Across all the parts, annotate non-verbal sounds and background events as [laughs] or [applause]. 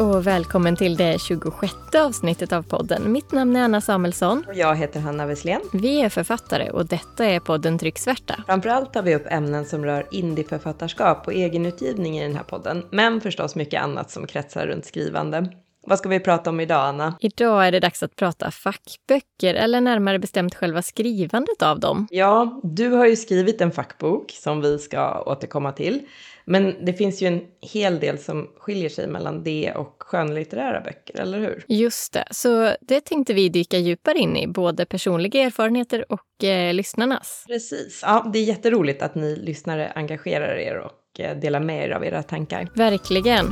och välkommen till det 26 avsnittet av podden. Mitt namn är Anna Samuelsson. Och jag heter Hanna Wesslén. Vi är författare och detta är podden Trycksvärta. Framförallt tar vi upp ämnen som rör indieförfattarskap och egenutgivning i den här podden, men förstås mycket annat som kretsar runt skrivande. Vad ska vi prata om idag, Anna? Idag är det dags att prata fackböcker, eller närmare bestämt själva skrivandet av dem. Ja, du har ju skrivit en fackbok som vi ska återkomma till. Men det finns ju en hel del som skiljer sig mellan det och skönlitterära böcker, eller hur? Just det, så det tänkte vi dyka djupare in i, både personliga erfarenheter och eh, lyssnarnas. Precis. Ja, det är jätteroligt att ni lyssnare engagerar er och eh, delar med er av era tankar. Verkligen.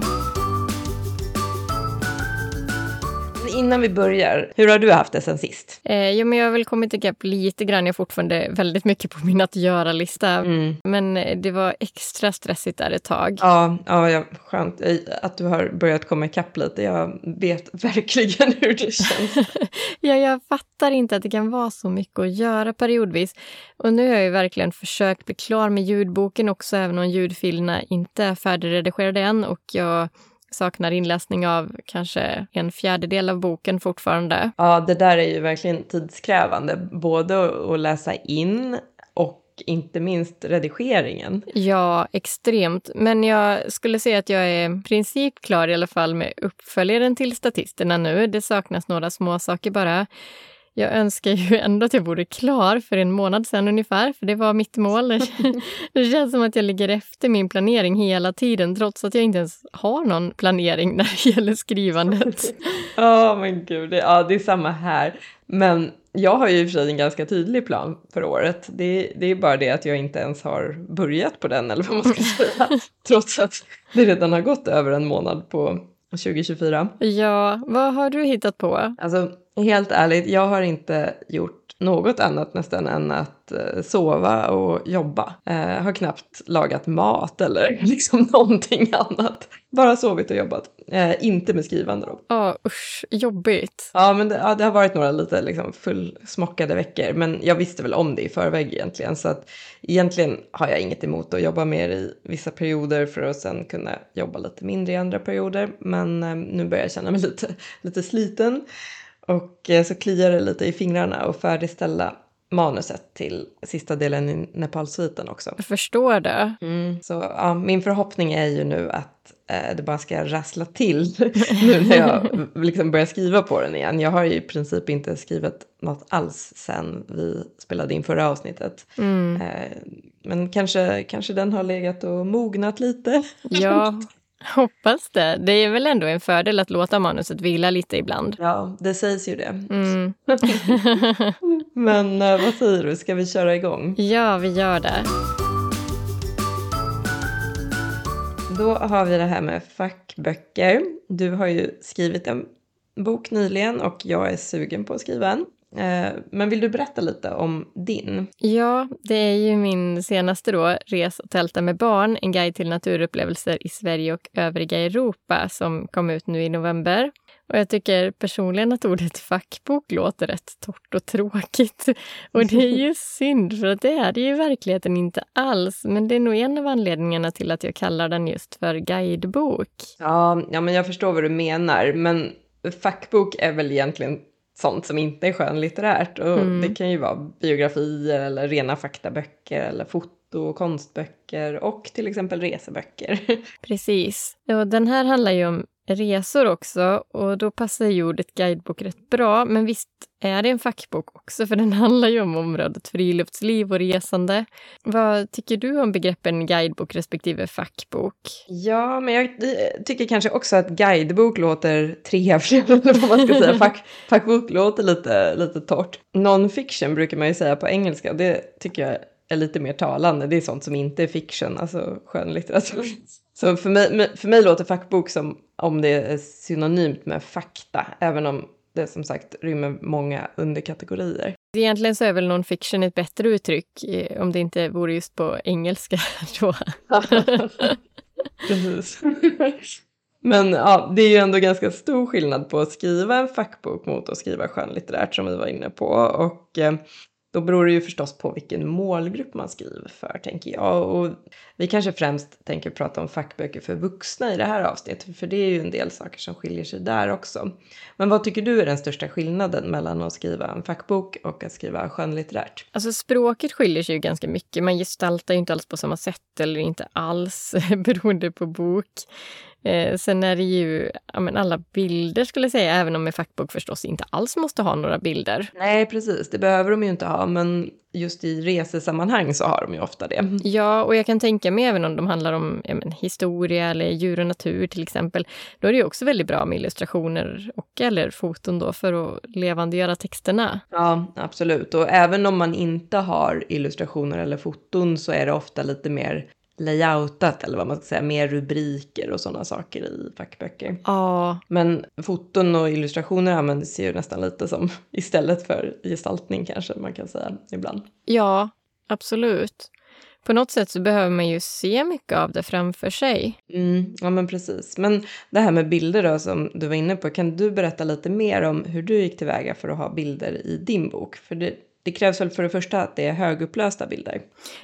Innan vi börjar, hur har du haft det sen sist? Eh, ja, men jag har väl kommit ikapp lite grann. Jag har fortfarande väldigt mycket på min att göra-lista. Mm. Men eh, det var extra stressigt där ett tag. Ja, ja, ja, skönt att du har börjat komma ikapp lite. Jag vet [laughs] verkligen hur det känns. [laughs] ja, jag fattar inte att det kan vara så mycket att göra periodvis. Och nu har jag ju verkligen försökt bli klar med ljudboken också, även om ljudfilerna inte är färdigredigerade än. Och jag saknar inläsning av kanske en fjärdedel av boken fortfarande. Ja, det där är ju verkligen tidskrävande, både att läsa in och inte minst redigeringen. Ja, extremt. Men jag skulle säga att jag är i princip klar i alla fall med uppföljaren till Statisterna nu. Det saknas några små saker bara. Jag önskar ju ändå att jag vore klar för en månad sedan ungefär, för det var mitt mål. [laughs] Det känns som att jag ligger efter min planering hela tiden, trots att jag inte ens har någon planering när det gäller skrivandet. [laughs] Ja, oh, men gud, ja, det är samma här. Men jag har ju i och för sig en ganska tydlig plan för året. Det, det är bara det att jag inte ens har börjat på den, eller vad man ska säga. [laughs] trots att det redan har gått över en månad på 2024. Ja, vad har du hittat på? Alltså, helt ärligt, jag har inte gjort något annat nästan än att eh, sova och jobba. Eh, har knappt lagat mat eller [laughs] liksom någonting annat. Bara sovit och jobbat. Eh, inte med skrivande då. Ja, oh, usch, jobbigt. Ja, men det, ja, det, har varit några lite liksom fullsmockade veckor. Men jag visste väl om det i förväg egentligen. Så att egentligen har jag inget emot att jobba mer i vissa perioder för att sen kunna jobba lite mindre i andra perioder. Men eh, nu börjar jag känna mig [laughs] lite, lite sliten. Och eh, så kliar det lite i fingrarna och färdigställa manuset till sista delen i Nepalsviten också. Jag förstår det. Mm, så ja, min förhoppning är ju nu att eh, det bara ska rassla till [laughs] nu när jag [laughs] liksom börjar skriva på den igen. Jag har ju i princip inte skrivit något alls sen vi spelade in förra avsnittet. Mm. Eh, men kanske, kanske den har legat och mognat lite. Ja, [laughs] Hoppas det. Det är väl ändå en fördel att låta manuset vila lite ibland. Ja, det sägs ju det. Mm. [laughs] Men eh, vad säger du, ska vi köra igång? Ja, vi gör det. Då har vi det här med fackböcker. Du har ju skrivit en bok nyligen och jag är sugen på att skriva en. Eh, men vill du berätta lite om din? Ja, det är ju min senaste då, Res och tälta med barn, en guide till naturupplevelser i Sverige och övriga Europa som kom ut nu i november. Och jag tycker personligen att ordet fackbok låter rätt torrt och tråkigt. Och det är ju [laughs] synd, för att det är det ju i verkligheten inte alls. Men det är nog en av anledningarna till att jag kallar den just för guidebok. Ja, ja men jag förstår vad du menar. Men fackbok är väl egentligen sånt som inte är skönlitterärt. Och mm. Det kan ju vara biografier eller rena faktaböcker eller foto och konstböcker och till exempel reseböcker. [laughs] Precis. Och den här handlar ju om resor också och då passar ju ordet guidebok rätt bra. Men visst är det en fackbok också, för den [laughs] handlar ju om området friluftsliv och resande. Vad tycker du om begreppen guidebok respektive fackbok? Ja, men jag tycker kanske också att guidebok låter trevligt, [laughs] eller vad man ska säga. Fack, [laughs] fackbok låter lite, lite torrt. Non-fiction brukar man ju säga på engelska, det tycker jag är lite mer talande. Det är sånt som inte är fiction, alltså skönlitteratur. Så för mig, för mig låter fackbok som om det är synonymt med fakta, även om det som sagt rymmer många underkategorier. Egentligen så är väl non-fiction ett bättre uttryck, om det inte vore just på engelska [laughs] då. [laughs] Precis. Men ja, det är ju ändå ganska stor skillnad på att skriva en fackbok mot att skriva skönlitterärt som vi var inne på. Och eh, då beror det ju förstås på vilken målgrupp man skriver för, tänker jag. Och vi kanske främst tänker prata om fackböcker för vuxna i det här avsnittet, för det är ju en del saker som skiljer sig där också. Men vad tycker du är den största skillnaden mellan att skriva en fackbok och att skriva skönlitterärt? Alltså språket skiljer sig ju ganska mycket. Man gestaltar ju inte alls på samma sätt eller inte alls [laughs] beroende på bok. Eh, sen är det ju ja, men alla bilder skulle jag säga, även om en fackbok förstås inte alls måste ha några bilder. Nej, precis. Det behöver de ju inte ha, men just i resesammanhang så har de ju ofta det. Ja, och jag kan tänka mig även om de handlar om men, historia eller djur och natur till exempel, då är det ju också väldigt bra med illustrationer och eller foton då för att levandegöra texterna. Ja, absolut. Och även om man inte har illustrationer eller foton så är det ofta lite mer layoutat eller vad man ska säga, mer rubriker och sådana saker i fackböcker. Ja. Men foton och illustrationer används ju nästan lite som [laughs] istället för gestaltning kanske man kan säga ibland. Ja, absolut. På något sätt så behöver man ju se mycket av det framför sig. Mm, ja, men precis. Men det här med bilder då som du var inne på, kan du berätta lite mer om hur du gick tillväga för att ha bilder i din bok? För det, det krävs väl för det första att det är högupplösta bilder?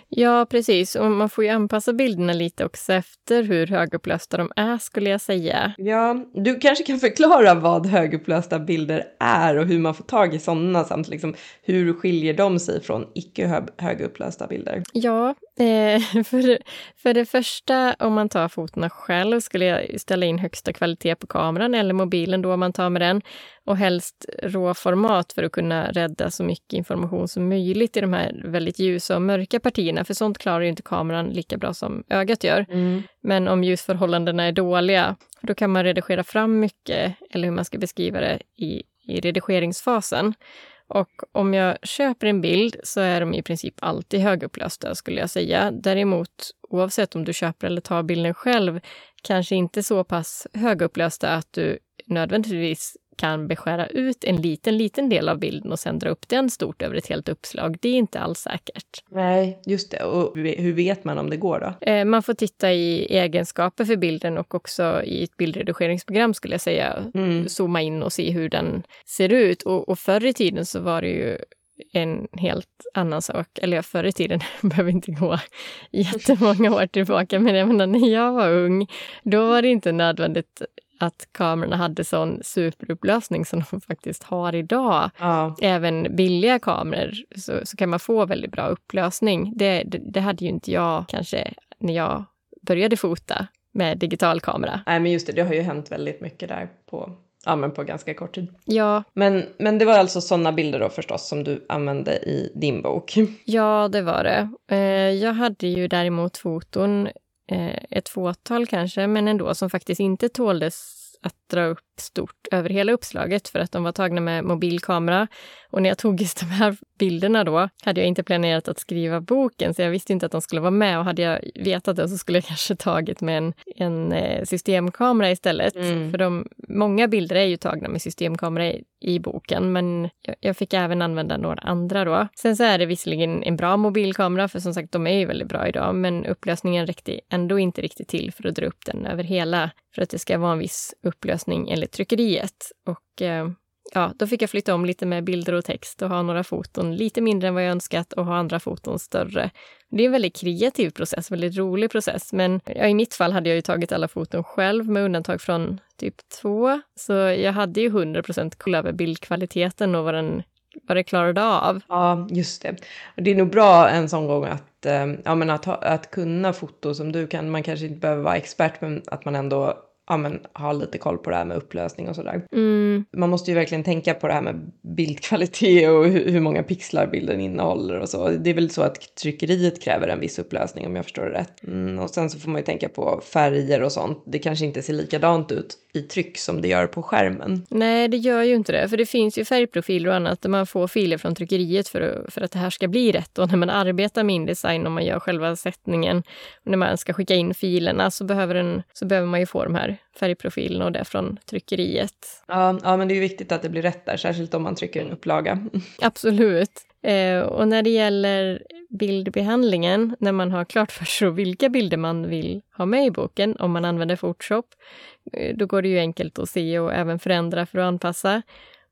Ja, precis. Och man får ju anpassa bilderna lite också efter hur högupplösta de är, skulle jag säga. Ja, du kanske kan förklara vad högupplösta bilder är och hur man får tag i sådana samt liksom hur skiljer de sig från icke högupplösta bilder? Ja, eh, [laughs] för, för det första, om man tar fotona själv skulle jag ställa in högsta kvalitet på kameran eller mobilen då man tar med den och helst råformat för att kunna rädda så mycket information som möjligt i de här väldigt ljusa och mörka partierna, för sånt klarar ju inte kameran lika bra som ögat gör. Mm. Men om ljusförhållandena är dåliga, då kan man redigera fram mycket, eller hur man ska beskriva det, i, i redigeringsfasen. Och om jag köper en bild så är de i princip alltid högupplösta skulle jag säga. Däremot oavsett om du köper eller tar bilden själv, kanske inte så pass högupplösta att du nödvändigtvis kan beskära ut en liten, liten del av bilden och sen dra upp den stort över ett helt uppslag. Det är inte alls säkert. Nej, just det. Och hur vet man om det går då? Eh, man får titta i egenskaper för bilden och också i ett bildredigeringsprogram skulle jag säga. Mm. Zooma in och se hur den ser ut. Och, och förr i tiden så var det ju en helt annan sak. Eller förr i tiden, [laughs] behöver inte gå jättemånga år tillbaka, men jag menar när jag var ung, då var det inte nödvändigt att kamerorna hade sån superupplösning som de [laughs] faktiskt har idag. Ja. Även billiga kameror så, så kan man få väldigt bra upplösning. Det, det, det hade ju inte jag kanske när jag började fota med digital kamera. Nej, men just det, det har ju hänt väldigt mycket där på Ja, men på ganska kort tid. Ja. Men, men det var alltså sådana bilder då förstås som du använde i din bok? Ja, det var det. Eh, jag hade ju däremot foton ett fåtal kanske, men ändå som faktiskt inte tåldes att dra upp stort över hela uppslaget för att de var tagna med mobilkamera. Och när jag tog just de här bilderna då hade jag inte planerat att skriva boken så jag visste inte att de skulle vara med och hade jag vetat det så skulle jag [laughs] kanske tagit med en, en eh, systemkamera istället. Mm. För de, många bilder är ju tagna med systemkamera i, boken men jag, jag, fick även använda några andra då. Sen så är det visserligen en bra mobilkamera för som sagt de är ju väldigt bra idag men upplösningen räckte ändå inte riktigt till för att dra upp den över hela för att det ska vara en viss upplösning enligt tryckeriet. Och eh, ja, då fick jag flytta om lite med bilder och text och ha några foton lite mindre än vad jag önskat och ha andra foton större. Det är en väldigt kreativ process, väldigt rolig process. Men ja, i mitt fall hade jag ju tagit alla foton själv med undantag från typ två. Så jag hade ju 100% koll över bildkvaliteten och vad den vad det klarade av. Ja, just det. Det är nog bra en sån gång att, eh, ja, men att, ha, att kunna foto som du kan. Man kanske inte behöver vara expert, men att man ändå ja, men, ha lite koll på det här med upplösning och sådär. Mm. Man måste ju verkligen tänka på det här med bildkvalitet och hur, hur, många pixlar bilden innehåller och så. Det är väl så att tryckeriet kräver en viss upplösning om jag förstår det rätt. Mm, och sen så får man ju tänka på färger och sånt. Det kanske inte ser likadant ut i tryck som det gör på skärmen. Nej, det gör ju inte det. För det finns ju färgprofiler och annat där man får filer från tryckeriet för, för att det här ska bli rätt. Och när man arbetar med Indesign och man gör själva sättningen och när man ska skicka in filerna så behöver, den, så behöver man ju få de här färgprofilerna och det från tryckeriet. Ja, ja, men det är ju viktigt att det blir rätt där, särskilt om man trycker en upplaga. [laughs] Absolut. Eh, och när det gäller bildbehandlingen, när man har klart för sig vilka bilder man vill ha med i boken, om man använder Photoshop, eh, då går det ju enkelt att se och även förändra för att anpassa.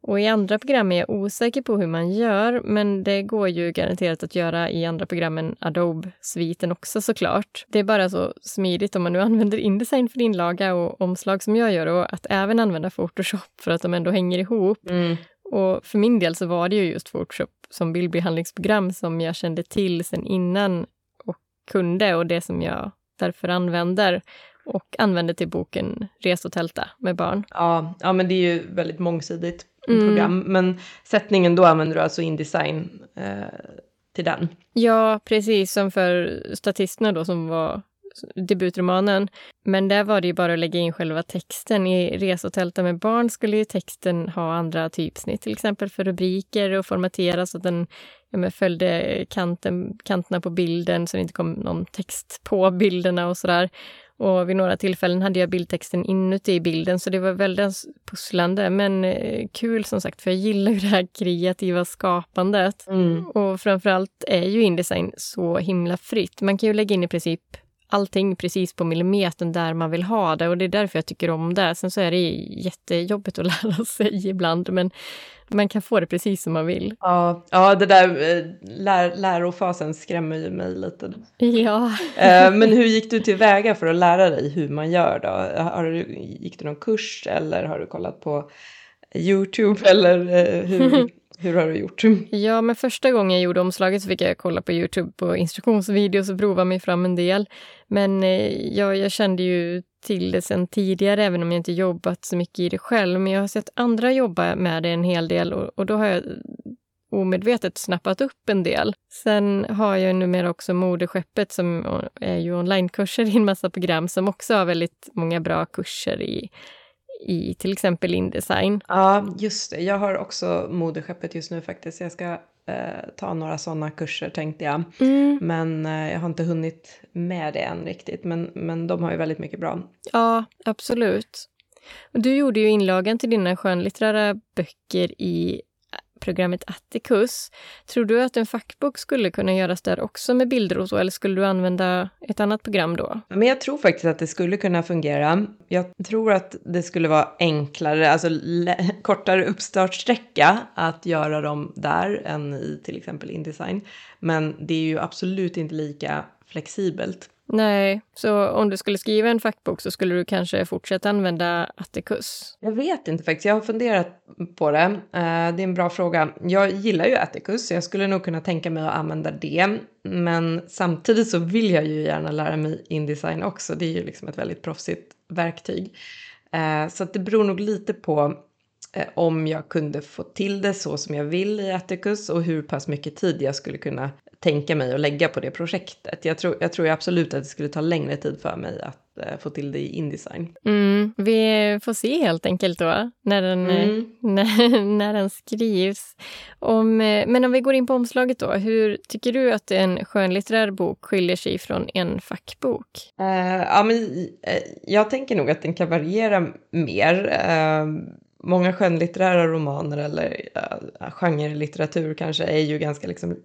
Och i andra program är jag osäker på hur man gör, men det går ju garanterat att göra i andra program än Adobe-sviten också såklart. Det är bara så smidigt om man nu använder Indesign för inlaga och omslag som jag gör och att även använda Photoshop för att de ändå hänger ihop. Mm. Och för min del så var det ju just Photoshop som bildbehandlingsprogram som jag kände till sen innan och kunde och det som jag därför använder och använder till boken Res och tälta med barn. Ja, ja, men det är ju väldigt mångsidigt Mm. program. Men sättningen då använder du alltså Indesign eh, till den. Ja, precis som för Statisterna då som var debutromanen. Men där var det ju bara att lägga in själva texten. I Res och tälta med barn skulle ju texten ha andra typsnitt, till exempel för rubriker och formatera så att den ja, följde kanten, kanterna på bilden så det inte kom någon text på bilderna och sådär. Och vid några tillfällen hade jag bildtexten inuti bilden så det var väldigt pusslande men eh, kul som sagt för jag gillar ju det här kreativa skapandet. Mm. Och framförallt är ju Indesign så himla fritt. Man kan ju lägga in i princip allting precis på millimetern där man vill ha det och det är därför jag tycker om det. Sen så är det jättejobbigt att [laughs] lära sig ibland men man kan få det precis som man vill. Ja, ja det där eh, lär, lärofasen skrämmer ju mig lite. Ja. Eh, men hur gick du tillväga för att lära dig hur man gör då? Har du, gick du någon kurs eller har du kollat på YouTube eller eh, hur, [laughs] hur har du gjort? Ja, men första gången jag gjorde omslaget så fick jag kolla på Youtube på instruktionsvideos och prova mig fram en del. Men eh, jag, jag kände ju till det sen tidigare, även om jag inte jobbat så mycket i det själv. Men jag har sett andra jobba med det en hel del och, och då har jag omedvetet snappat upp en del. Sen har jag numera också Moderskeppet som är ju onlinekurser i en massa program som också har väldigt många bra kurser i, i till exempel Indesign. Ja, just det. Jag har också Modeskeppet just nu faktiskt. Jag ska eh, ta några sådana kurser tänkte jag. Mm. Men eh, jag har inte hunnit med det än riktigt. Men, men de har ju väldigt mycket bra. Ja, absolut. Du gjorde ju inlagan till dina skönlitterära böcker i programmet Atticus. Tror du att en fackbok skulle kunna göras där också med bilder och så, eller skulle du använda ett annat program då? Men jag tror faktiskt att det skulle kunna fungera. Jag tror att det skulle vara enklare, alltså [laughs] kortare uppstartsträcka att göra dem där än i till exempel Indesign. Men det är ju absolut inte lika flexibelt. Nej, så om du skulle skriva en fackbok så skulle du kanske fortsätta använda Atticus? Jag vet inte faktiskt, jag har funderat på det. Eh, det är en bra fråga. Jag gillar ju Atticus, så jag skulle nog kunna tänka mig att använda det. Men samtidigt så vill jag ju gärna lära mig Indesign också. Det är ju liksom ett väldigt proffsigt verktyg. Eh, så att det beror nog lite på eh, om jag kunde få till det så som jag vill i Atticus och hur pass mycket tid jag skulle kunna tänka mig att lägga på det projektet. Jag tror, jag tror absolut att det skulle ta längre tid för mig att eh, få till det i Indesign. Mm, vi får se helt enkelt då, när den, Mm. [laughs] när, när den skrivs. Om, eh, men om vi går in på omslaget då, hur tycker du att en skönlitterär bok skiljer sig från en fackbok? Eh, ja, men, eh, jag tänker nog att den kan variera mer. Eh, många skönlitterära romaner eller uh, genrelitteratur kanske är ju ganska liksom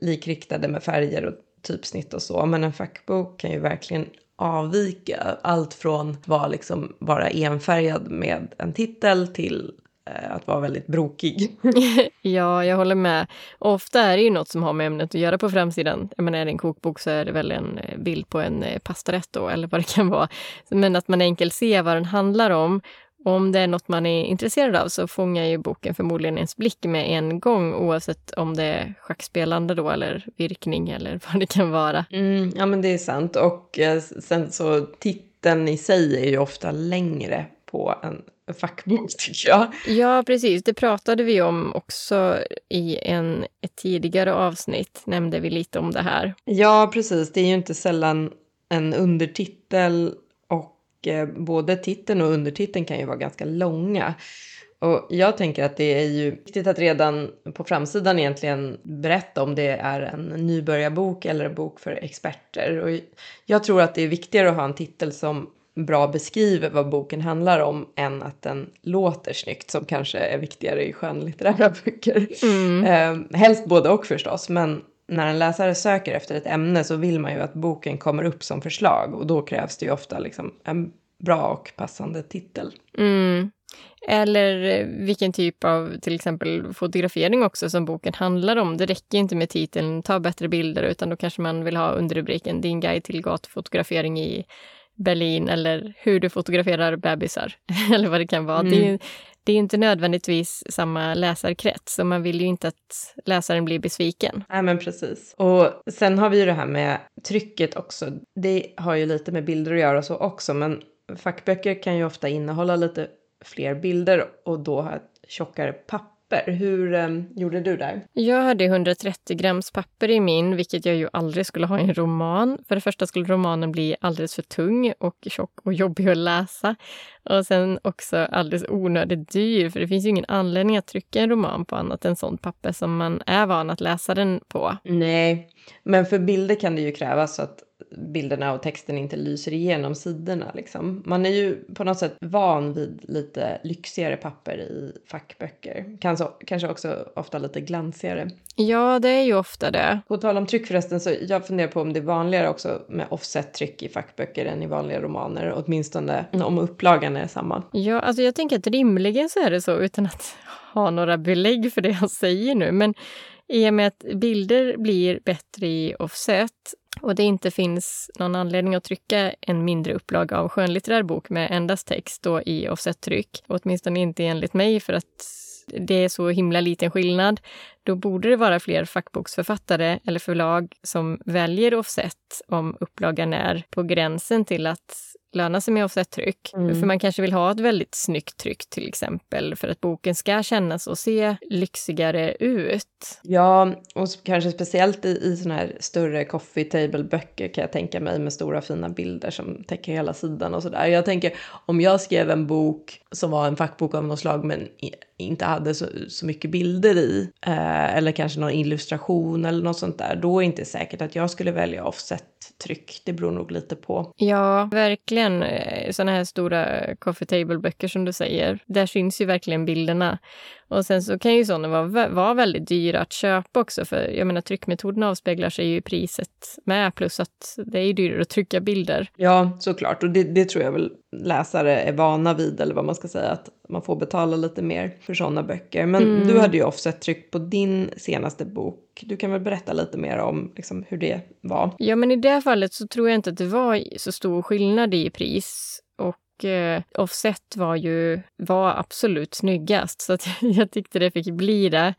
likriktade med färger och typsnitt och så. Men en fackbok kan ju verkligen avvika. Allt från att vara liksom bara enfärgad med en titel till eh, att vara väldigt brokig. [laughs] ja, jag håller med. Ofta är det ju något som har med ämnet att göra på framsidan. Jag menar, är det en kokbok så är det väl en eh, bild på en eh, pastarätt då, eller vad det kan vara. Men att man enkelt ser vad den handlar om. Och om det är något man är intresserad av så fångar ju boken förmodligen ens blick med en gång oavsett om det är schackspelande då eller virkning eller [laughs] vad det kan vara. Mm, ja men det är sant och eh, sen så titeln i sig är ju ofta längre på en fackbok [laughs] tycker jag. Ja, precis. Det pratade vi om också i en, ett tidigare avsnitt. Nämnde vi lite om det här. Ja, precis. Det är ju inte sällan en undertitel både titeln och undertiteln kan ju vara ganska långa. Och jag tänker att det är ju viktigt att redan på framsidan egentligen berätta om det är en nybörjarbok eller en bok för experter. Och jag tror att det är viktigare att ha en titel som bra beskriver vad boken handlar om än att den låter snyggt som kanske är viktigare i skönlitterära böcker. Mm. Eh, helst både och förstås, men när en läsare söker efter ett ämne så vill man ju att boken kommer upp som förslag och då krävs det ju ofta liksom en bra och passande titel. Mm. Eller eh, vilken typ av till exempel fotografering också som boken handlar om. Det räcker inte med titeln Ta bättre bilder utan då kanske man vill ha underrubriken Din guide till gatufotografering i Berlin eller hur du fotograferar bebisar [laughs] eller vad det kan vara. Mm. Det, är, det är inte nödvändigtvis samma läsarkrets och man vill ju inte att läsaren blir besviken. Nej men precis. Och sen har vi ju det här med trycket också. Det har ju lite med bilder att göra så också men fackböcker kan ju ofta innehålla lite fler bilder och då ha ett tjockare papper. Hur um, gjorde du där? Jag hade 130 grams papper i min, vilket jag ju aldrig skulle ha i en roman. För det första skulle romanen bli alldeles för tung och tjock och jobbig att läsa. Och sen också alldeles onödigt dyr, för det finns ju ingen anledning att trycka en roman på annat än sånt papper som man är van att läsa den på. Nej, men för bilder kan det ju krävas att bilderna och texten inte lyser igenom sidorna. Liksom. Man är ju på något sätt van vid lite lyxigare papper i fackböcker. Kanske, kanske också ofta lite glansigare. Ja, det är ju ofta det. På tal om tryck förresten, så jag funderar på om det är vanligare också med offset-tryck i fackböcker än i vanliga romaner. Åtminstone om upplagan är samma. Ja, alltså jag tänker att rimligen så är det så utan att ha några belägg för det jag säger nu. Men i och med att bilder blir bättre i offset och det inte finns någon anledning att trycka en mindre upplaga av skönlitterär bok med endast text då i offset-tryck, åtminstone inte enligt mig för att det är så himla liten skillnad, då borde det vara fler fackboksförfattare eller förlag som väljer offset om upplagan är på gränsen till att löna sig med offset-tryck. Mm. För man kanske vill ha ett väldigt snyggt tryck till exempel för att boken ska kännas och se lyxigare ut. Ja, och kanske speciellt i, i såna här större coffee table-böcker kan jag tänka mig med stora fina bilder som täcker hela sidan och sådär. Jag tänker om jag skrev en bok som var en fackbok av något slag men inte hade så, så mycket bilder i eh, eller kanske någon illustration eller något sånt där, då är det inte säkert att jag skulle välja offset-tryck. Det beror nog lite på. Ja, verkligen. Eh, Sådana här stora coffee table-böcker som du säger, där syns ju verkligen bilderna. Och sen så kan ju sådana vara, vara väldigt dyra att köpa också, för jag menar tryckmetoden avspeglar sig ju i priset med, plus att det är ju dyrare att trycka bilder. Ja, såklart, och det, det tror jag väl läsare är vana vid, eller vad man ska säga, att man får betala lite mer för sådana böcker. Men mm. du hade ju offset-tryck på din senaste bok. Du kan väl berätta lite mer om liksom, hur det var? Ja, men i det fallet så tror jag inte att det var så stor skillnad i pris. Och eh, offset var ju var absolut snyggast, så att [laughs] jag tyckte det fick bli det.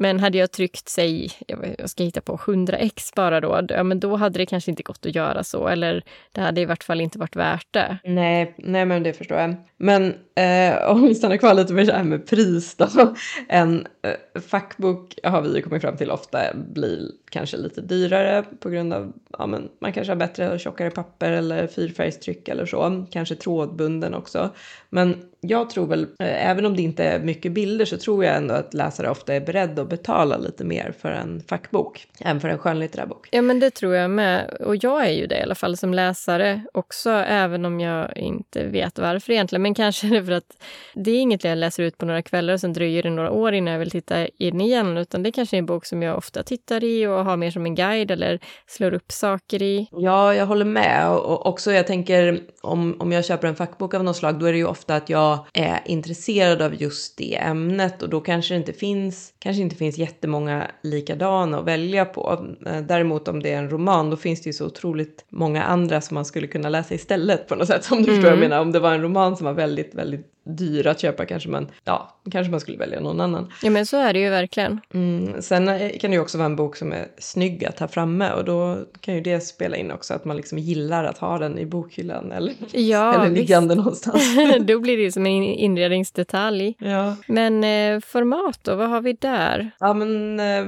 Men hade jag tryckt, säg, jag ska hitta på 100x bara då, ja men då hade det kanske inte gått att göra så, eller det hade i vart fall inte varit värt det. Nej, nej men det förstår jag. Men eh, [laughs] om vi stannar kvar lite med det här med pris då. [laughs] En eh, fackbok har vi ju kommit fram till ofta blir kanske lite dyrare på grund av, ja men man kanske har bättre och tjockare papper eller fyrfärgstryck eller så, kanske trådbunden också. Men jag tror väl, eh, även om det inte är mycket bilder så tror jag ändå att läsare ofta är beredda att betala lite mer för en fackbok än för en skönlitterär bok. Ja men det tror jag med. Och jag är ju det i alla fall som läsare också, även om jag inte vet varför egentligen. Men kanske är det för att det är inget jag läser ut på några kvällar och sen dröjer det några år innan jag vill titta in igen. Utan det kanske är en bok som jag ofta tittar i och har mer som en guide eller slår upp saker i. Ja, jag håller med. Och också jag tänker om, om jag köper en fackbok av något slag, då är det ju ofta att jag är intresserad av just det ämnet och då kanske det inte finns, kanske inte finns jättemånga likadana att välja på. Eh, däremot om det är en roman, då finns det ju så otroligt många andra som man skulle kunna läsa istället på något sätt. Om du mm. förstår vad jag mm. menar. Om det var en roman som var väldigt, väldigt dyra att köpa kanske man, ja, kanske man skulle välja någon annan. Ja men så är det ju verkligen. Mm, sen kan det ju också vara en bok som är snygg att ha framme och då kan ju det spela in också att man liksom gillar att ha den i bokhyllan eller, ja, [laughs] eller liggande visst. någonstans. [laughs] då blir det ju som en inredningsdetalj. Ja. Men eh, format då, vad har vi där? Ja men eh,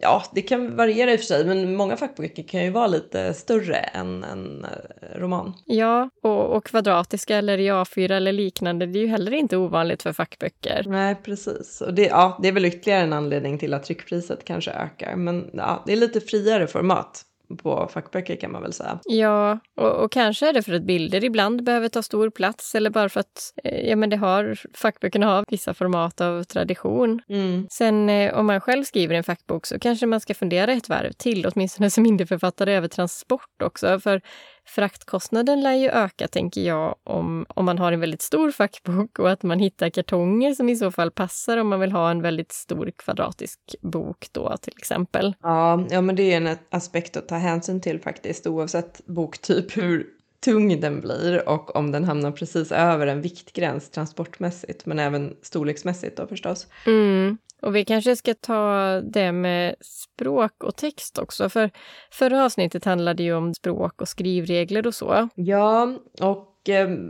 ja, det kan variera i och för sig, men många fackböcker kan ju vara lite större än en eh, roman. Ja, och, och kvadratiska eller i A4 eller liknande, det är ju heller inte ovanligt för fackböcker. Nej, precis. Och det, ja, det är väl ytterligare en anledning till att tryckpriset kanske ökar, men ja, det är lite friare format på fackböcker kan man väl säga. Ja, och, och, kanske är det för att bilder ibland behöver ta stor plats eller bara för att eh, ja, men det har, fackböckerna har vissa format av tradition. Mm. Sen eh, om man själv skriver en fackbok så kanske man ska fundera ett varv till, åtminstone som [laughs] indieförfattare, över transport också. För fraktkostnaden lär ju öka, tänker jag, om, om man har en väldigt stor fackbok och att man hittar kartonger som i så fall passar om man vill ha en väldigt stor kvadratisk bok då till exempel. Ja, ja men det är en aspekt att ta hänsyn till faktiskt oavsett boktyp hur tung den blir och om den hamnar precis över en viktgräns transportmässigt men även storleksmässigt då förstås. Mm. Och vi kanske ska ta det med språk och text också, för förra avsnittet handlade ju om språk och skrivregler och så. Ja, och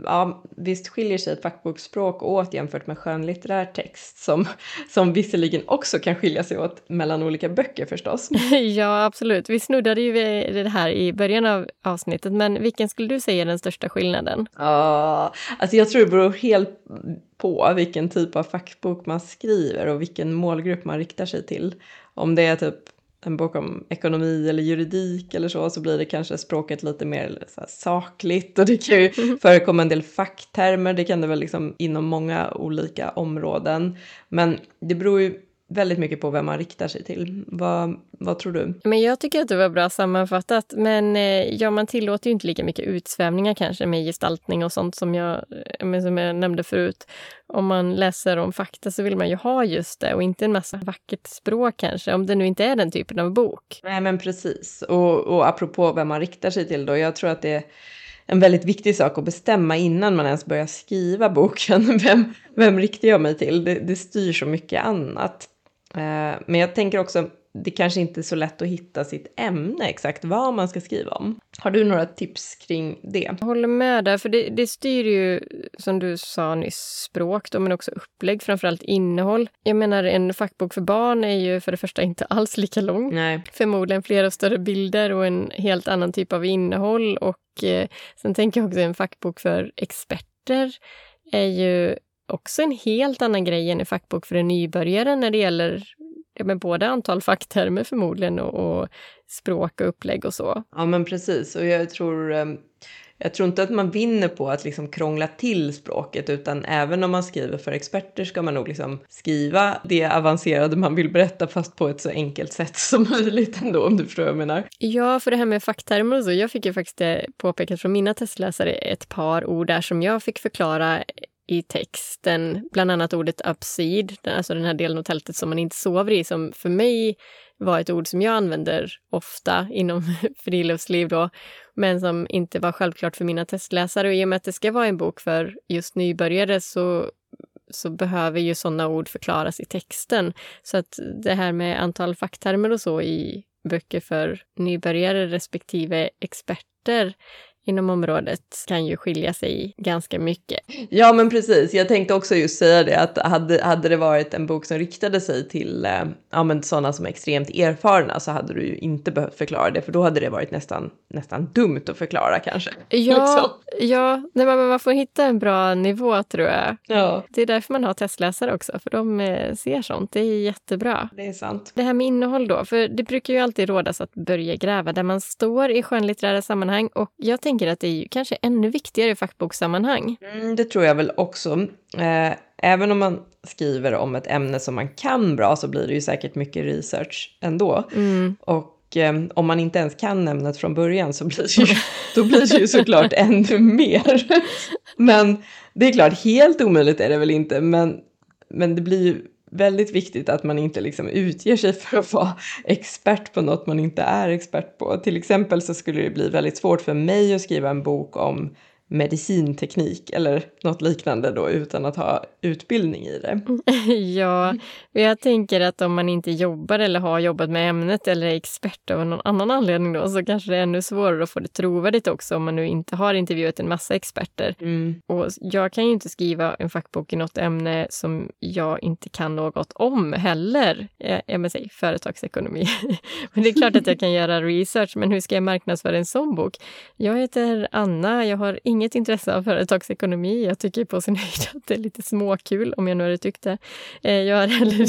ja, visst skiljer sig ett fackboksspråk åt jämfört med skönlitterär text som, som visserligen också kan skilja sig åt mellan olika böcker förstås. [laughs] ja, absolut. Vi snuddade ju vid det här i början av avsnittet, men vilken skulle du säga är den största skillnaden? Ja, alltså jag tror det beror helt på vilken typ av fackbok man skriver och vilken målgrupp man riktar sig till. Om det är typ en bok om ekonomi eller juridik eller så, så blir det kanske språket lite mer så sakligt och det kan ju mm. [laughs] förekomma en del facktermer, det kan det väl liksom inom många olika områden. Men det beror ju väldigt mycket på vem man riktar sig till. Vad, vad tror du? Men jag tycker att det var bra sammanfattat. Men eh, ja, man tillåter ju inte lika mycket utsvävningar kanske med gestaltning och sånt som jag, eh, som jag nämnde förut. Om man läser om fakta så vill man ju ha just det och inte en massa vackert språk kanske, om det nu inte är den typen av bok. Nej, men precis. Och, och apropå vem man riktar sig till då, jag tror att det är en väldigt viktig sak att bestämma innan man ens börjar skriva boken. [laughs] Vem, vem riktar jag mig till? Det, det styr så mycket annat. Eh, men jag tänker också, det kanske inte är så lätt att hitta sitt ämne exakt vad man ska skriva om. Har du några tips kring det? Jag håller med där, för det, det styr ju som du sa nyss språk då, men också upplägg, framförallt innehåll. Jag menar en fackbok för barn är ju för det första inte [laughs] alls lika lång. Nej. Förmodligen flera större bilder och en helt annan typ av innehåll och eh, sen tänker jag också en fackbok för experter är ju också en helt annan grej än en fackbok för en nybörjare när det gäller ja, men både antal facktermer förmodligen och, och språk och upplägg och så. Ja, men precis. Och jag tror, ehm, jag tror inte att man vinner på att liksom krångla till språket, utan även om man skriver för experter ska man nog liksom skriva det avancerade man vill berätta, fast på ett så enkelt sätt [laughs] som möjligt ändå, om du förstår vad jag menar. Ja, för det här med facktermer och så. Jag fick ju faktiskt påpekat från mina testläsare ett par ord där som jag fick förklara i texten, bland annat ordet upseed, alltså den här delen av tältet som man inte sover i, som för mig var ett ord som jag använder ofta inom [laughs] friluftsliv då, men som inte var självklart för mina testläsare. Och i och med att det ska vara en bok för just nybörjare så, så behöver ju sådana ord förklaras i texten. Så att det här med antal facktermer och så i böcker för nybörjare respektive experter inom området kan ju skilja sig ganska mycket. Ja, men precis. Jag tänkte också just säga det att hade, hade det varit en bok som riktade sig till eh, ja, men sådana som är extremt erfarna så hade du ju inte behövt förklara det, för då hade det varit nästan, nästan dumt att förklara kanske. Ja, ja nej, men man får hitta en bra nivå tror jag. Ja. Det är därför man har testläsare också, för de eh, ser sånt. Det är jättebra. Det är sant. Det här med innehåll då, för det brukar ju alltid rådas att börja gräva där man står i skönlitterära sammanhang och jag tänker att det är ju kanske ännu viktigare i fackbokssammanhang. Mm, det tror jag väl också. Eh, även om man skriver om ett ämne som man kan bra så blir det ju säkert mycket research ändå. Mm. Och eh, om man inte ens kan ämnet från början så blir det ju, [laughs] då blir det ju såklart [laughs] ännu mer. men det är klart, helt omöjligt är det väl inte, men, men det blir ju väldigt viktigt att man inte liksom utger sig för att vara expert på något man inte är expert på. Till exempel så skulle det bli väldigt svårt för mig att skriva en bok om medicinteknik eller något liknande då utan att ha utbildning i det. [laughs] ja, jag tänker att om man inte jobbar eller har jobbat med ämnet eller är expert av någon annan anledning då så kanske det är ännu svårare att få det trovärdigt också om man nu inte har intervjuat en massa experter. Mm. Och jag kan ju inte skriva en fackbok i något ämne som jag inte kan något om heller. Jag, jag vill säga företagsekonomi. [laughs] men det är klart att jag kan göra research, men hur ska jag marknadsföra en sån bok? Jag heter Anna, jag har inget intresse av företagsekonomi. Jag tycker på sin [laughs] höjd att det är lite småkul, om jag nu hade tyckt det. Eh, jag har, heller,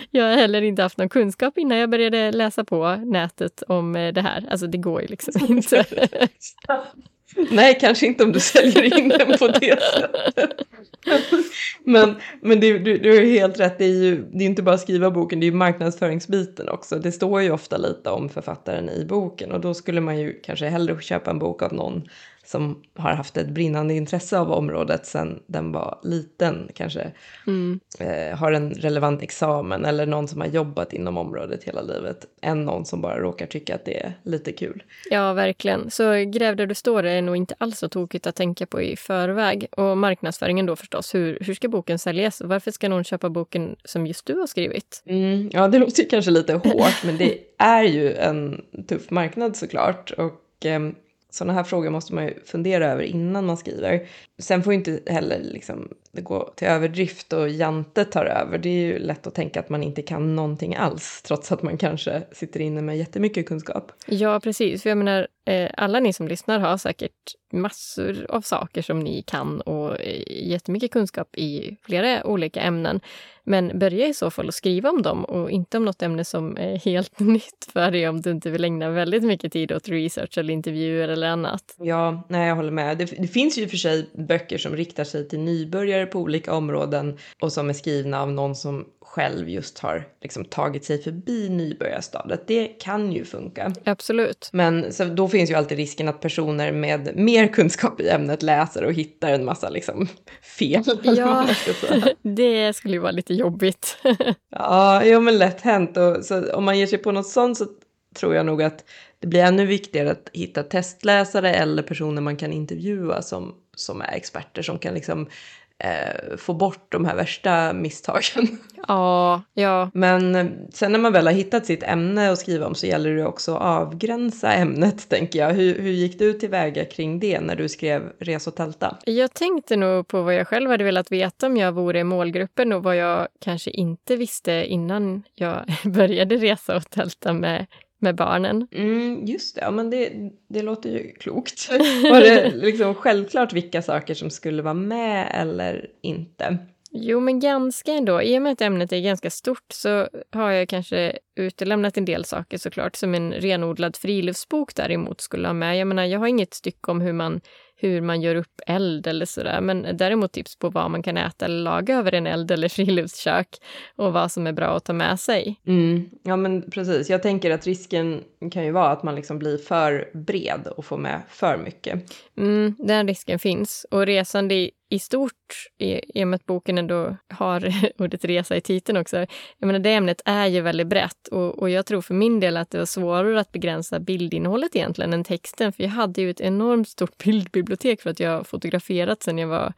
[laughs] jag har heller inte haft någon kunskap innan jag började läsa på nätet om eh, det här. Alltså det går ju liksom [laughs] inte. Nej, kanske inte om du säljer in den på det sättet. men men det, du, du har helt rätt, det är ju det är inte bara skriva boken, det är ju marknadsföringsbiten också. Det står ju ofta lite om författaren i boken och då skulle man ju kanske hellre köpa en bok av någon som har haft ett brinnande intresse av området sedan den var liten, kanske mm. eh, har en relevant examen eller någon som har jobbat inom området hela livet, än någon som bara råkar tycka att det är lite kul. Ja, verkligen. Så Gräv där du står är nog inte alls så tokigt att tänka på i förväg. Och marknadsföringen då förstås, hur, hur ska boken säljas? Varför ska någon köpa boken som just du har skrivit? Mm, ja, det låter kanske lite hårt, men det [laughs] är ju en tuff marknad såklart. Och eh, sådana här frågor måste man ju fundera över innan man skriver. Sen får ju inte heller liksom det gå till överdrift och Jante tar över. Det är ju lätt att tänka att man inte kan någonting alls trots att man kanske sitter inne med jättemycket kunskap. Ja, precis. För jag menar, eh, alla ni som lyssnar har säkert massor av saker som ni kan och eh, jättemycket kunskap i flera olika ämnen. Men börja i så fall att skriva om dem och inte om något ämne som är [laughs] helt nytt för dig om du inte vill ägna väldigt mycket tid åt research eller intervjuer eller annat. Ja, nej, jag håller med. Det, det finns ju för sig böcker som riktar sig till nybörjare på olika områden och som är skrivna av någon som själv just har liksom tagit sig förbi nybörjarstadiet. Det kan ju funka. Absolut. Men så då finns ju alltid risken att personer med mer kunskap i ämnet läser och hittar en massa liksom fel. [laughs] Ja, [laughs] det skulle ju vara lite jobbigt. [laughs] ja, jo men lätt hänt. Och så om man ger sig på något sånt så tror jag nog att det blir ännu viktigare att hitta testläsare eller personer man kan intervjua som, som är experter som kan liksom eh, få bort de här värsta misstagen. [laughs] Ja, ja. Men eh, sen när man väl har hittat sitt ämne att skriva om så gäller det också att avgränsa ämnet, [laughs] tänker jag. Hur, hur gick du tillväga kring det när du skrev Res och tälta? Jag tänkte nog på vad jag själv hade velat veta om jag vore i målgruppen och vad jag kanske inte visste innan jag [laughs] började resa och tälta med med barnen. Mm, just det, ja, men det, det låter ju klokt. [laughs] Var det liksom självklart vilka saker som skulle vara med eller inte? Jo, men ganska ändå. I och med att ämnet är ganska stort så har jag kanske utelämnat en del saker såklart, som en renodlad friluftsbok däremot skulle ha med. Jag menar, jag har inget stycke om hur man hur man gör upp eld eller sådär. Men däremot tips på vad man kan äta eller laga över en eld eller [laughs] friluftskök och vad som är bra att ta med sig. Mm. Ja men precis, jag tänker att risken kan ju vara att man liksom blir för bred och får med för mycket. Mm, den risken finns och resande i stort, i, i och med att boken ändå har [laughs] ordet resa i titeln också, jag menar det ämnet är ju väldigt brett och, och jag tror för min del att det var svårare att begränsa bildinnehållet egentligen än texten, för jag hade ju ett enormt stort [laughs] bildbibliotek för att jag fotograferat sedan jag var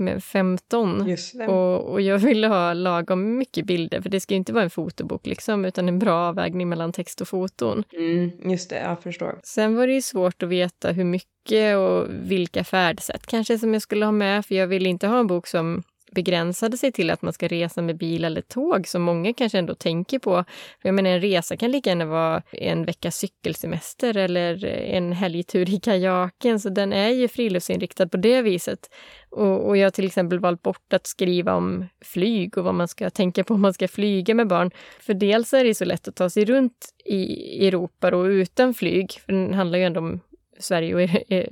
med 15. Och, och jag ville ha lagom mycket bilder, för det ska ju inte vara en fotobok liksom, utan en bra avvägning mellan text och foton. Mm, just det, jag förstår. Sen var det ju svårt att veta hur mycket och vilka färdsätt kanske som jag skulle ha med, för jag ville inte ha en bok som begränsade sig till att man ska resa med bil eller tåg som många kanske ändå tänker på. För jag menar, en resa kan lika gärna vara en veckas cykelsemester eller en helgtur i kajaken, så den är ju friluftsinriktad på det viset. Och, och jag har till exempel valt bort att skriva om flyg och vad man ska tänka på om man ska flyga med barn. För dels är det så lätt att ta sig runt i Europa och utan flyg, för den handlar ju ändå om Sverige och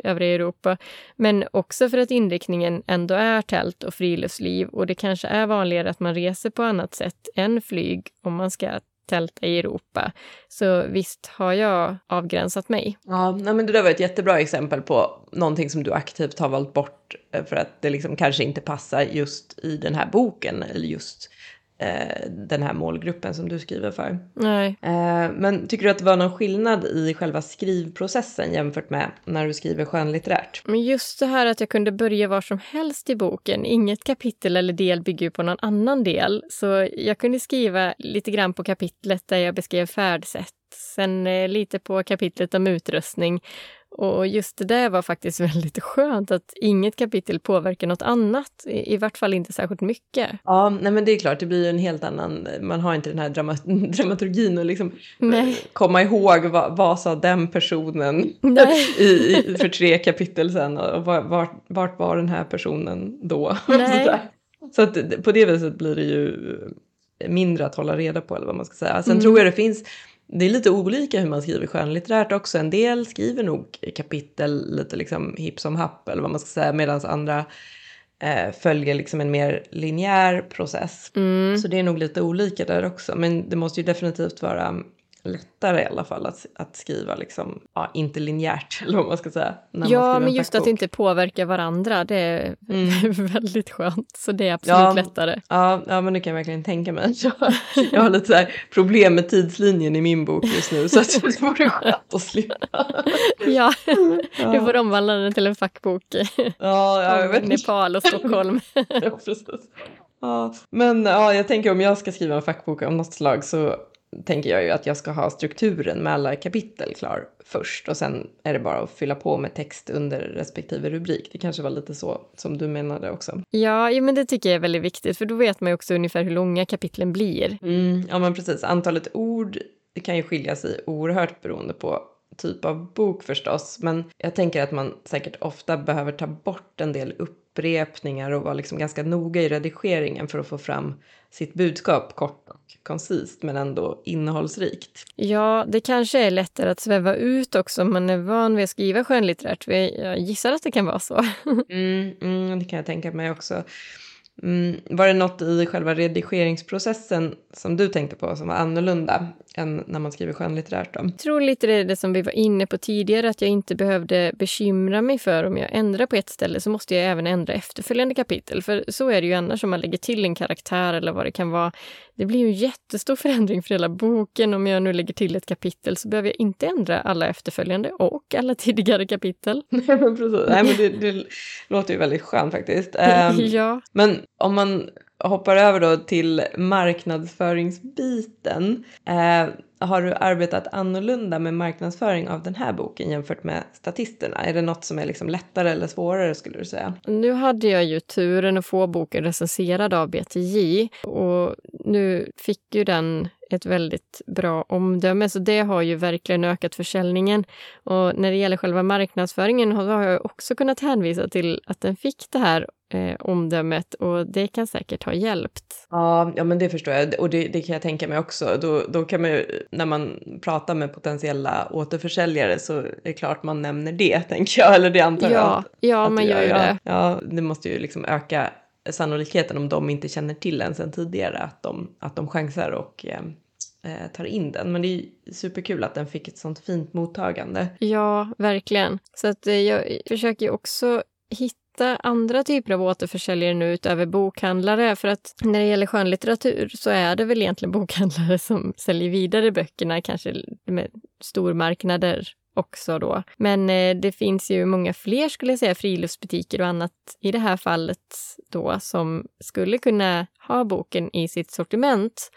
övriga Europa. Men också för att inriktningen ändå är tält och friluftsliv och det kanske är vanligare att man reser på annat sätt än flyg om man ska tälta i Europa. Så visst har jag avgränsat mig. Ja, men det där var ett jättebra exempel på någonting som du aktivt har valt bort eh, för att det liksom kanske inte passar just i den här boken eller just eh, den här målgruppen som du skriver för. Nej. Eh, men tycker du att det var någon skillnad i själva skrivprocessen jämfört med när du skriver skönlitterärt? Men just det här att jag kunde börja var som helst i boken. Inget kapitel eller del bygger på någon annan del. Så jag kunde skriva lite grann på kapitlet där jag beskrev färdsätt sen eh, lite på kapitlet om utrustning och just det där var faktiskt [laughs] väldigt skönt att inget kapitel påverkar något annat, i, i vart fall inte särskilt mycket. Ja, nej men det är klart, det blir en helt annan, man har inte den här drama, [laughs] dramaturgin och liksom nej. komma ihåg vad, vad sa den personen [laughs] i, i, för tre kapitel sen och vart, vart var den här personen då? Så att på det viset blir det ju mindre att hålla reda på eller vad man ska säga. Sen mm. tror jag det finns det är lite olika hur man skriver skönlitterärt också. En del skriver nog kapitel lite liksom hipp som happ eller vad man ska säga medan andra eh, följer liksom en mer linjär process. Mm. Så det är nog lite olika där också. Men det måste ju definitivt vara lättare i alla fall att, att skriva liksom, ja, inte linjärt [laughs] eller vad man ska säga. ja, men just att inte påverkar varandra, det är mm. [laughs] väldigt skönt. Så det är absolut ja, lättare. Ja, ja, men det kan jag verkligen tänka mig. Jag, [laughs] jag har lite så här problem med tidslinjen i min bok just nu så att det vore skönt att slippa. ja, du får omvandla den till en fackbok. Ja, jag vet Nepal och Stockholm. ja, precis. Ja, men ja, jag tänker om jag ska skriva en fackbok av något slag så tänker jag ju att jag ska ha strukturen med alla kapitel klar först och sen är det bara att fylla på med text under respektive rubrik. Det kanske var lite så som du menade också. Ja, ja men det tycker jag är väldigt viktigt för då vet man ju också ungefär hur långa kapitlen blir. Mm, ja men precis, antalet ord det kan ju skilja sig oerhört beroende på typ av bok förstås. Men jag tänker att man säkert ofta behöver ta bort en del upprepningar och vara liksom ganska noga i redigeringen för att få fram sitt budskap kort koncist men ändå innehållsrikt. Ja, det kanske är lättare att sväva ut också om man är van vid att skriva skönlitterärt. Jag gissar att det kan vara så. [laughs] mm, mm, det kan jag tänka mig också. Mm, var det något i själva redigeringsprocessen som du tänkte på som var annorlunda än när man skriver skönlitterärt? Då? Jag tror lite det är det som vi var inne på tidigare, att jag inte behövde bekymra mig för om jag ändrar på ett ställe så måste jag även ändra efterföljande kapitel. För så är det ju annars om man lägger till en karaktär eller vad det kan vara. Det blir ju en jättestor [laughs] förändring för hela boken. Om jag nu lägger till ett kapitel så behöver jag inte ändra alla efterföljande och alla tidigare kapitel. [laughs] Precis. Nej, men det, det låter ju väldigt skönt faktiskt. Um, [laughs] ja. Men om man hoppar över då till marknadsföringsbiten. Eh, har du arbetat annorlunda med marknadsföring av den här boken jämfört med statisterna? Är det något som är liksom lättare eller svårare skulle du säga? Nu hade jag ju turen att få boken recenserad av BTJ och nu fick ju den ett väldigt bra omdöme, så det har ju verkligen ökat försäljningen. Och när det gäller själva marknadsföringen har jag också kunnat hänvisa till att den fick det här eh, omdömet och det kan säkert ha hjälpt. Ja, ja men det förstår jag och det, det kan jag tänka mig också. Då, då kan man ju, när man pratar med potentiella återförsäljare så är det klart man nämner det, [laughs] tänker jag. Eller det antar jag. Ja, ja att man gör ju det. Ja, det måste ju liksom öka sannolikheten om de inte känner till den sen tidigare att de, att de chansar och eh, eh, tar in den. Men det är superkul att den fick ett sånt fint mottagande. Ja, verkligen. Så att eh, jag försöker också hitta andra typer av återförsäljare nu utöver bokhandlare. För att när det gäller skönlitteratur så är det väl egentligen [laughs] bokhandlare som säljer vidare böckerna, kanske med stormarknader också då. Men eh, det finns ju många fler, skulle jag säga, friluftsbutiker och annat i det här fallet då som skulle kunna ha boken i sitt sortiment.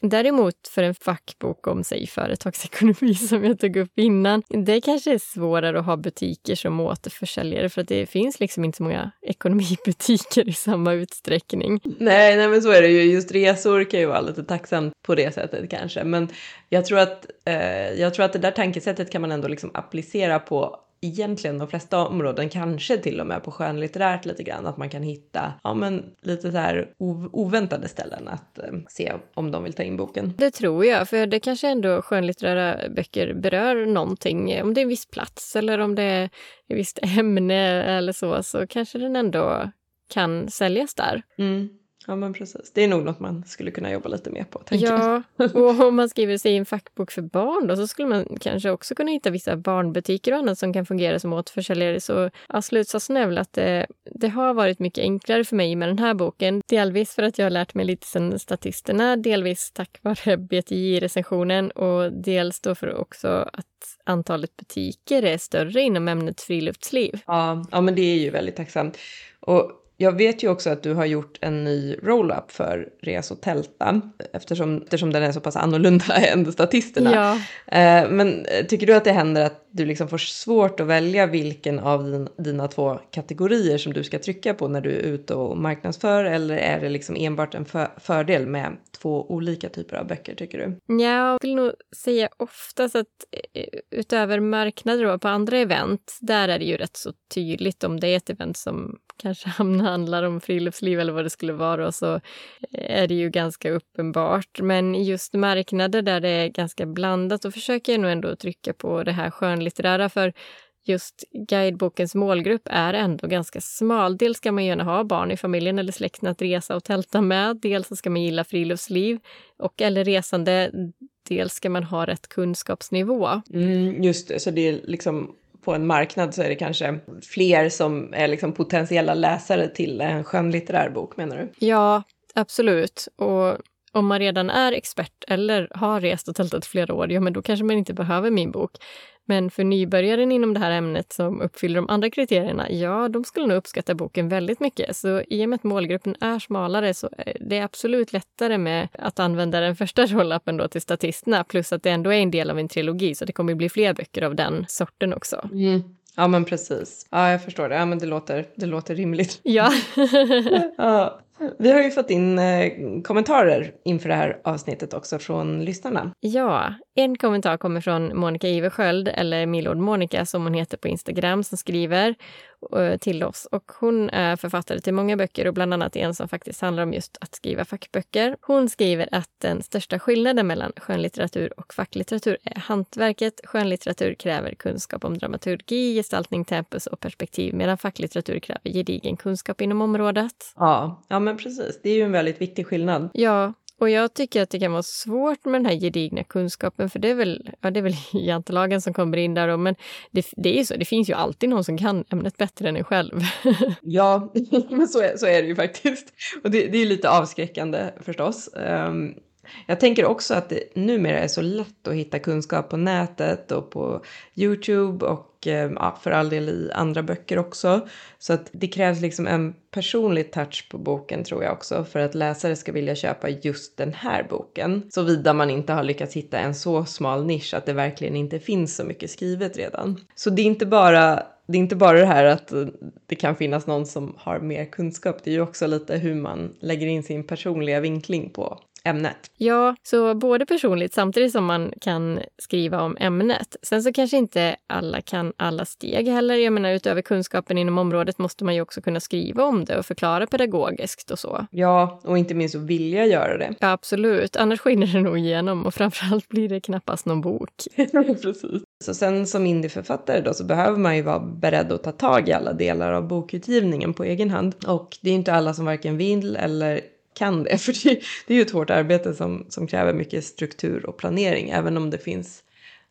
Däremot för en fackbok om, säg företagsekonomi [laughs] som jag tog upp innan, det kanske är svårare att ha butiker som återförsäljare för att det finns liksom inte så många ekonomibutiker i samma utsträckning. Nej, nej men så är det ju. Just resor kan ju vara lite tacksamt på det sättet kanske. Men jag tror att, eh, jag tror att det där tankesättet kan man ändå liksom applicera på egentligen de flesta områden, kanske till och med på skönlitterärt lite grann, att man kan hitta ja, men lite så här oväntade ställen att eh, se om de vill ta in boken. Det tror jag, för det kanske ändå skönlitterära böcker berör någonting, om det är en viss plats eller om det är ett visst ämne eller så, så kanske den ändå kan säljas där. Mm. Ja men precis, det är nog något man skulle kunna jobba lite mer på. Ja, [laughs] och om man skriver sig i en fackbok för barn då så skulle man kanske också kunna hitta vissa barnbutiker och annat som kan fungera som återförsäljare. Så ja, slutsatsen är väl att det, det, har varit mycket enklare för mig med den här boken. Delvis för att jag har lärt mig lite sen statisterna, delvis tack vare [laughs] BTI-recensionen och dels då för också att antalet butiker är större inom ämnet friluftsliv. Ja, ja men det är ju väldigt tacksamt. Och jag vet ju också att du har gjort en ny roll-up för Res och Tälta eftersom, eftersom den är så pass annorlunda [laughs] än statisterna. Ja. Eh, men tycker du att det händer att du liksom får svårt att välja vilken av din, dina två kategorier som du ska trycka på när du är ute och marknadsför eller är det liksom enbart en för, fördel med två olika typer av böcker tycker du? Ja, jag vill nog säga oftast att eh, utöver marknader på andra event, där är det ju rätt så tydligt om det är ett event som kanske handlar om friluftsliv eller vad det skulle vara så är det ju ganska uppenbart. Men just marknader där det är ganska blandat då försöker jag nog ändå trycka på det här skönlitterära för just guidebokens målgrupp är ändå ganska smal. Dels ska man gärna ha barn i familjen eller släkten att resa och tälta med. Dels ska man gilla friluftsliv och eller resande. Dels ska man ha rätt kunskapsnivå. Mm, just det, så det är liksom på en marknad så är det kanske fler som är liksom potentiella läsare till en skönlitterär bok menar du? Ja, absolut. Och om man redan är expert eller har rest och tältat flera år, ja men då kanske man inte behöver min bok. Men för nybörjaren inom det här ämnet som uppfyller de andra kriterierna, ja, de skulle nog uppskatta boken väldigt mycket. Så i och med att målgruppen är smalare så är det absolut lättare med att använda den första [laughs] rollappen då till statisterna, plus att det ändå är en del av en trilogi, så det kommer bli fler böcker av den sorten också. Mm. Ja, men precis. Ja, jag förstår det. Ja, men det låter, det låter rimligt. Ja. [laughs] ja. Vi har ju fått in eh, kommentarer inför det här avsnittet också från lyssnarna. Ja, en kommentar kommer från Monica Iversköld, eller Milord Monica som hon heter på Instagram, som skriver till oss. Och hon är författare till många böcker och bland annat en som faktiskt handlar om just att skriva fackböcker. Hon skriver att den största skillnaden mellan skönlitteratur och facklitteratur är hantverket. Skönlitteratur kräver kunskap om dramaturgi, gestaltning, tempus och perspektiv medan facklitteratur kräver gedigen kunskap inom området. Ja, ja men precis. Det är ju en väldigt viktig skillnad. Ja, och jag tycker att det kan vara svårt med den här gedigna kunskapen, för det är väl, ja, det är väl [laughs] jantelagen som kommer in där. Men det, det är ju så, det finns ju alltid någon som kan ämnet bättre än en själv. [laughs] ja, [laughs] men så är, så är det ju faktiskt. Och det, det är lite avskräckande förstås. Um, jag tänker också att det numera är så lätt att hitta kunskap på nätet och på Youtube och Eh, ja, för all del i andra böcker också. Så att det krävs liksom en personlig touch på boken tror jag också för att läsare ska vilja köpa just den här boken. Såvida man inte har lyckats hitta en så smal nisch att det verkligen inte finns så mycket skrivet redan. Så det är inte bara det är inte bara det här att det kan finnas någon som har mer kunskap, det är ju också lite hur man lägger in sin personliga vinkling på ämnet. Ja, så både personligt samtidigt som man kan skriva om ämnet. Sen så kanske inte alla kan alla steg heller. Jag menar utöver kunskapen inom området måste man ju också kunna skriva om det och förklara pedagogiskt och så. Ja, och inte minst att vilja göra det. Ja, absolut. Annars skiner det nog igenom och framförallt blir det knappast någon bok. [laughs] Precis. Så sen som indieförfattare då så behöver man ju vara beredd att ta tag i alla delar av bokutgivningen på egen hand. Och det är inte alla som varken vill eller kan det. [laughs] För det, det är ju ett hårt arbete som, som kräver mycket struktur och planering. Även om det finns,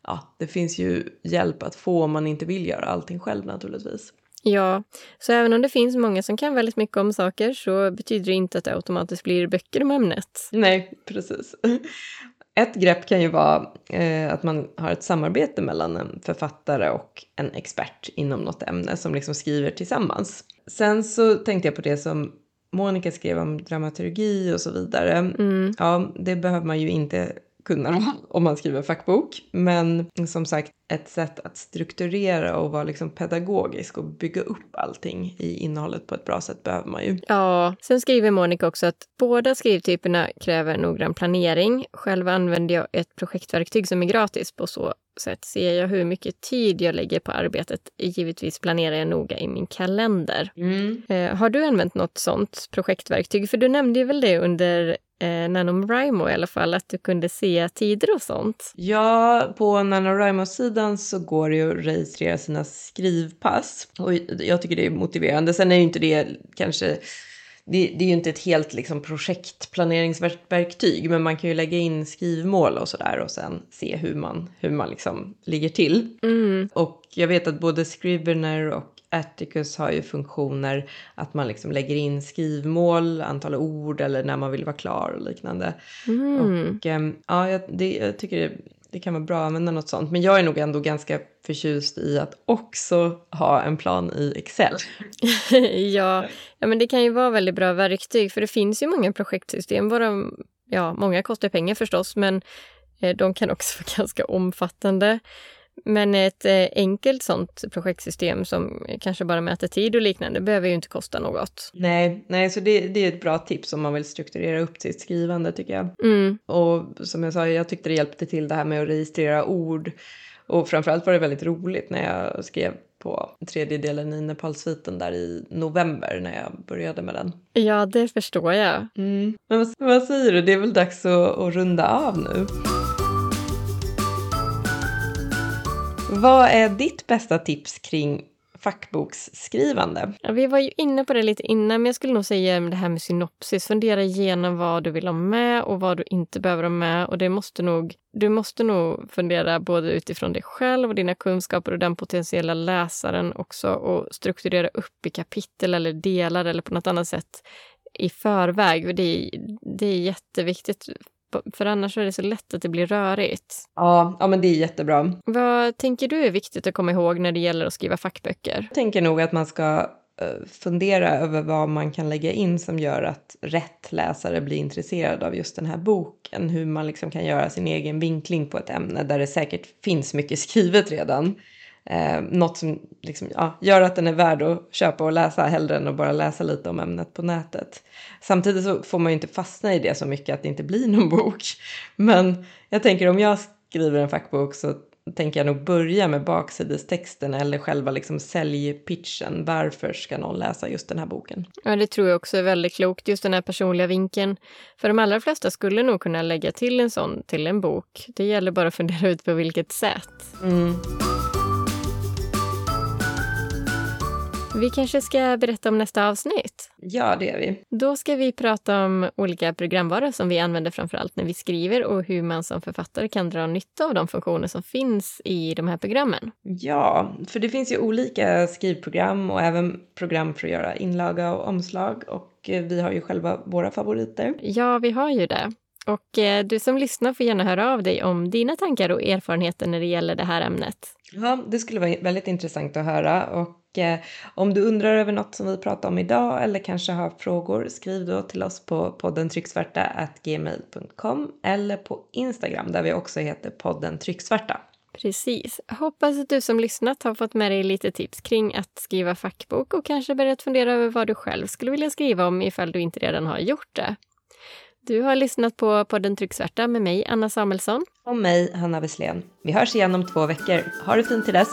ja, det finns ju hjälp att få om man inte vill göra allting själv naturligtvis. Ja, så även om det finns många som kan väldigt mycket om saker så betyder det inte att det automatiskt blir böcker om ämnet. Nej, precis. [laughs] Ett grepp kan ju vara eh, att man har ett samarbete mellan en författare och en expert inom något ämne som liksom skriver tillsammans. Sen så tänkte jag på det som Monica skrev om dramaturgi och så vidare. Mm. Ja, det behöver man ju inte kunna [laughs] om man skriver fackbok. Men som sagt, ett sätt att strukturera och vara liksom pedagogisk och bygga upp allting i innehållet på ett bra sätt behöver man ju. Ja, sen skriver Monica också att båda skrivtyperna kräver noggrann planering. Själv använder jag ett projektverktyg som är gratis. På så sätt ser jag hur mycket tid jag lägger på arbetet. Givetvis planerar jag noga i min kalender. Mm. Eh, har du använt något sånt projektverktyg? För du nämnde ju väl det under eh, NaNoWriMo i alla fall, att du kunde se tider och sånt. Ja, på NaNoWriMo-sidan så går det ju att registrera sina skrivpass och jag tycker det är motiverande. Sen är ju inte det kanske det, det, är ju inte ett helt liksom, projektplaneringsverktyg, men man kan ju lägga in skrivmål och sådär och sen se hur man, hur man liksom ligger till. Mm. Och jag vet att både Scrivener och Atticus har ju funktioner att man liksom lägger in skrivmål, antal ord eller när man vill vara klar och liknande. Mm. Och um, ja, jag, det, jag tycker det, kan vara bra att använda något sånt. Men jag är nog ändå ganska förtjust i att också ha en plan i Excel. [laughs] ja, ja, men det kan ju vara väldigt bra verktyg för det finns ju många projektsystem. Våra, ja, många kostar pengar förstås, men eh, de kan också [laughs] vara ganska omfattande. Men ett eh, enkelt sånt projektsystem som kanske bara mäter tid och liknande behöver ju inte kosta något. Nej, nej så det, det är ett bra tips om man vill strukturera upp sitt skrivande tycker jag. Mm. Och som jag sa, jag tyckte det hjälpte till det här med att registrera ord. Och framförallt var det väldigt roligt när jag skrev på tredje delen i Nepalsviten där i november när jag började med den. Ja, det förstår jag. Mm. Men vad, vad, säger du, det är väl dags att, att runda av nu? Vad är ditt bästa tips kring fackboksskrivande? Ja, vi var ju inne på det lite innan, men jag skulle nog säga det här med synopsis. Fundera igenom vad du vill ha med och vad du inte behöver ha med. Och det måste nog, du måste nog fundera både utifrån dig själv och dina kunskaper och den potentiella läsaren också och strukturera upp i kapitel eller delar eller på något annat sätt i förväg. Det är, det är jätteviktigt för annars är det så lätt att det blir rörigt. Ja, ja men det är jättebra. Vad tänker du är viktigt att komma ihåg när det gäller att skriva fackböcker? Jag tänker nog att man ska eh, fundera över vad man kan lägga in som gör att rätt läsare blir intresserad av just den här boken. Hur man liksom kan göra sin egen vinkling på ett ämne där det säkert finns mycket skrivet redan. Eh, något som liksom, ja, gör att den är värd att köpa och läsa hellre än att bara läsa lite om ämnet på nätet. Samtidigt så får man ju inte fastna i det så mycket att det inte blir någon [laughs] bok. Men jag tänker om jag skriver en fackbok så tänker jag nog börja med baksidestexten eller själva liksom säljpitchen. Varför ska någon läsa just den här boken? Ja, det tror jag också är väldigt klokt, just den här personliga vinkeln. För de allra flesta skulle nog kunna lägga till en sån till en bok. Det gäller bara att fundera ut på vilket sätt. Mm. Vi kanske ska berätta om nästa avsnitt? Ja, det gör vi. Då ska vi prata om olika programvaror som vi använder framför allt när vi skriver och hur man som författare kan dra nytta av de funktioner som finns i de här programmen. Ja, för det finns ju olika skrivprogram och även program för att göra inlaga och omslag och eh, vi har ju själva våra favoriter. Ja, vi har ju det. Och eh, du som lyssnar får gärna höra av dig om dina tankar och erfarenheter när det gäller det här ämnet. Ja, det skulle vara väldigt intressant att höra och Eh, om du undrar över något som vi pratar om idag eller kanske har frågor, skriv då till oss på podden trycksvarta.gmail.com eller på Instagram där vi också heter podden trycksvarta. Precis. Hoppas att du som lyssnat har fått med dig lite tips kring att skriva fackbok och kanske börjat fundera över vad du själv skulle vilja skriva om ifall du inte redan har gjort det. Du har lyssnat på podden Trycksvärta med mig, Anna Samuelsson. Och mig, Hanna Wesslén. Vi hörs igen om två veckor. Ha det fint till dess!